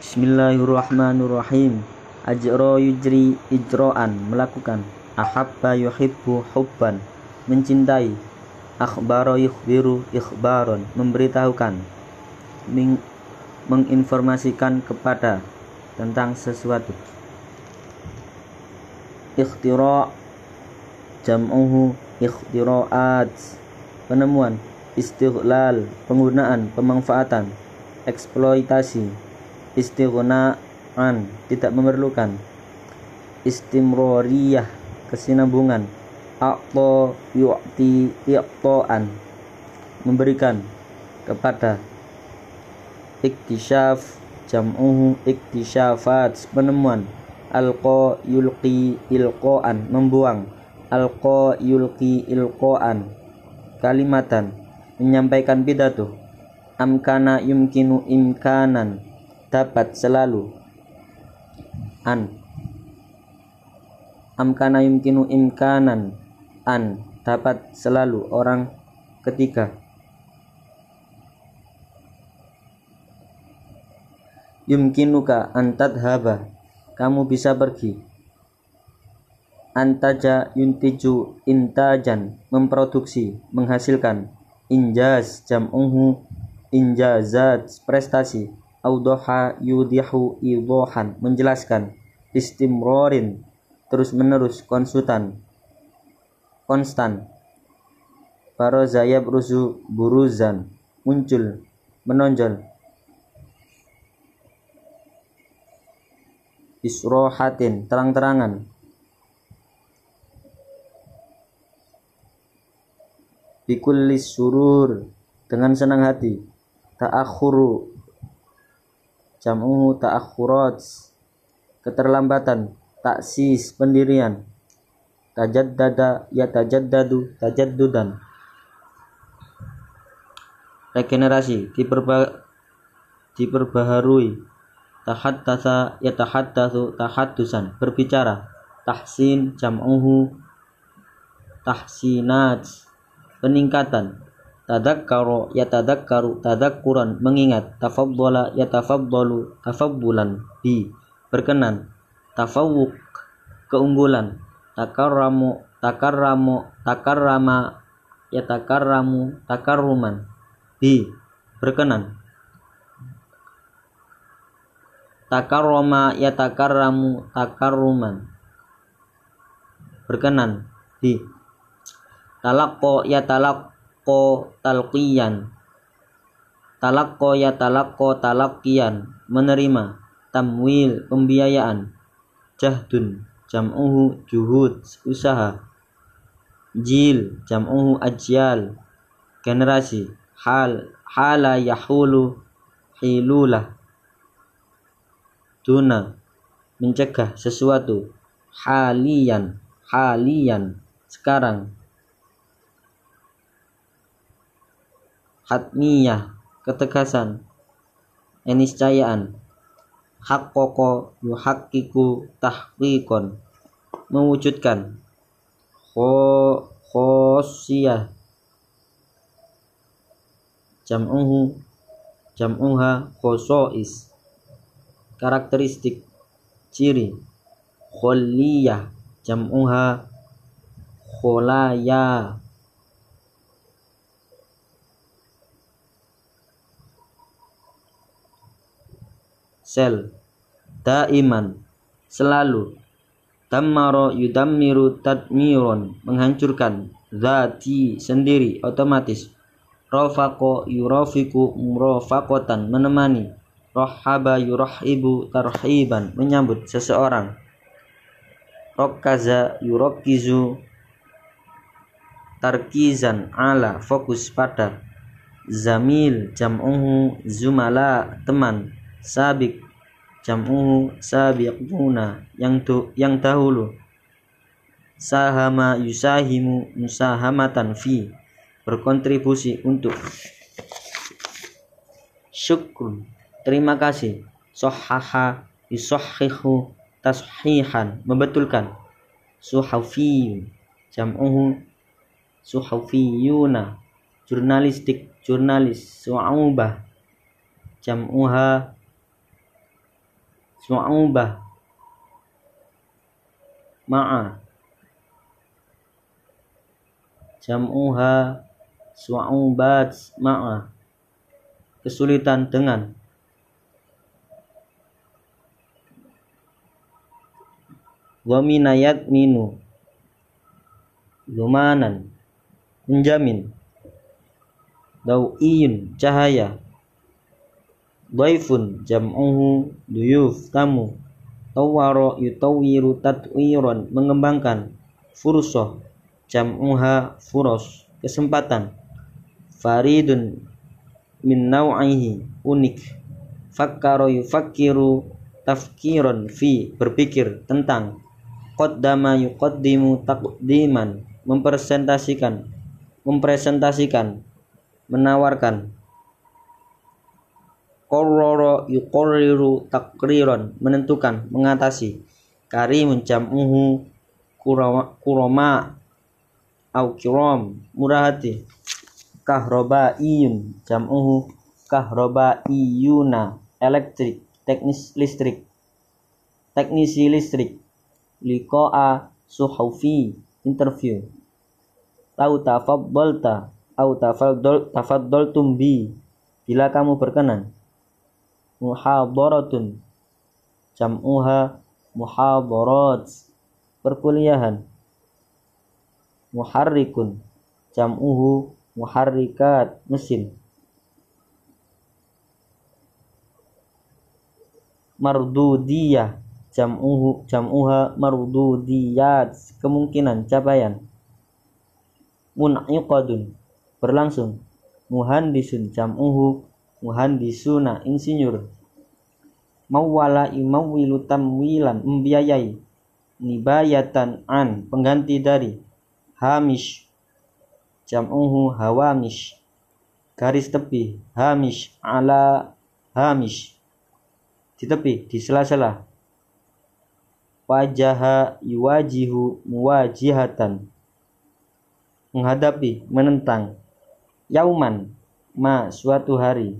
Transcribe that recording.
Bismillahirrahmanirrahim. Ajro yujri ijroan melakukan. Ahabba yuhibbu hubban mencintai. Akhbaro yukhbiru ikhbaron memberitahukan. Ming, menginformasikan kepada tentang sesuatu. Ikhtira jam'uhu ikhtiraat penemuan istighlal penggunaan pemanfaatan eksploitasi istighnaan tidak memerlukan. Istimroriyah kesinambungan. Aqta yu'ti iqta'an memberikan kepada iktisyaf jam'uhu iktisyafat penemuan. Alqa yulqi ilqaan membuang. Alqa yulqi ilqaan kalimatan. Menyampaikan pidato. Amkana yumkinu imkanan dapat selalu. An. Amkana yumkinu imkanan an. Dapat selalu orang ketiga. Yumkinuka antadhaba kamu bisa pergi. Antaja yuntiju intajan memproduksi menghasilkan. Injaz jam'uhu. Injazat prestasi audoha yudihu idohan menjelaskan istimrorin terus menerus konsultan konstan. Baroza yabruzu buruzan muncul menonjol. Isrohatin terang-terangan. Bikullis surur dengan senang hati. Ta'akhuru jam'uhu ta'akhurat. Keterlambatan. Taksis pendirian. Tajaddada ya tajaddadu tajaddudan. Regenerasi diperba diperbaharui. Tahaddasa ya tahaddatsu tahaddusan. Berbicara. Tahsin jam'uhu. Tahsinat. Peningkatan tadakkaro yatadakkaru tadakkuran mengingat tafaddala yatafaddalu tafabbulan bi berkenan. Tafawuk keunggulan. Takarramu takarramu takarrama yatakarramu takarruman. Bi berkenan. Takarrama yatakarramu takarruman. Berkenan. Bi talakko ya talak talakko talqiyan. Talakko ya talakko talakkian menerima tamwil pembiayaan. Jahdun jam'uhu juhud usaha. Jil jam'uhu ajyal. Generasi hal hala yahulu hilulah. Tuna mencegah sesuatu. Halian halian sekarang hatmiyah ketegasan eniscayaan. Hak koko yuhakiku tahqiqon mewujudkan kho khosiyah jam'uhu jam'uha khosois. Karakteristik ciri kholiyah jam'uha kholaya sel daiman selalu. Damaro yudammiru tadmiron menghancurkan zati sendiri otomatis. Rofako yurofiku murofakotan menemani. Rohaba yurohibu tarhiban menyambut seseorang. Rokaza yurokizu tarkizan ala fokus pada zamil jam'uhu zumala teman sabik jam'uhu sabiquna. Yang tu, yang dahulu. Sahama yusahimu musahamatan fi. Berkontribusi untuk syukur terima kasih. Sohaha yusohihu tashihan. Membetulkan. Suhafi jam'uhu suhafiyuna jurnalistik jurnalis. Su'ubah jam'uha su'ubah ma'a. Jam'uha su'ubat ma'a. Kesulitan dengan. Wa minayat minu lumanan. Menjamin. Dau'iyun cahaya Daifun jam'uhu duyuf tamu. Tawaro yutawiru tatwiron mengembangkan. Furusoh jam'uha furos. Kesempatan Faridun min naw'ihi unik. Fakkaro yufakkiru tafkiron fi berpikir tentang. Qaddama yuqaddimu taqdiman. Mempresentasikan mempresentasikan menawarkan Kororo yukorriru takriron menentukan mengatasi. Karimun jam'uhu kurama, kuroma au kirom murah hati kahroba iyun jam'uhu kahroba iyuna elektrik teknis listrik. Teknisi listrik. Liqa'a suhaufi interview. Lau tafaddalta au tafaddal tafaddaltum bi bila kamu berkenan muhadaratun. Jam'uha muhadarat. Perkuliahan. Muharrikun. Jam'uhu muharrikat. Mesin. Mardudiyah. Jam'uhu jam'uha mardudiyat. Kemungkinan capaian. Mun'iqadun. Berlangsung. Muhandisun. Jam'uhu muhandisuna insinyur. Mawala imawwilu tamwilan membiayai nibayatan an pengganti dari. Hamish. Jam'uhu hawamish. Garis tepi hamish ala hamish. Di tepi di sela-sela. Wajaha yuwajihu muwajihatan. Menghadapi menentang. Yauman ma suatu hari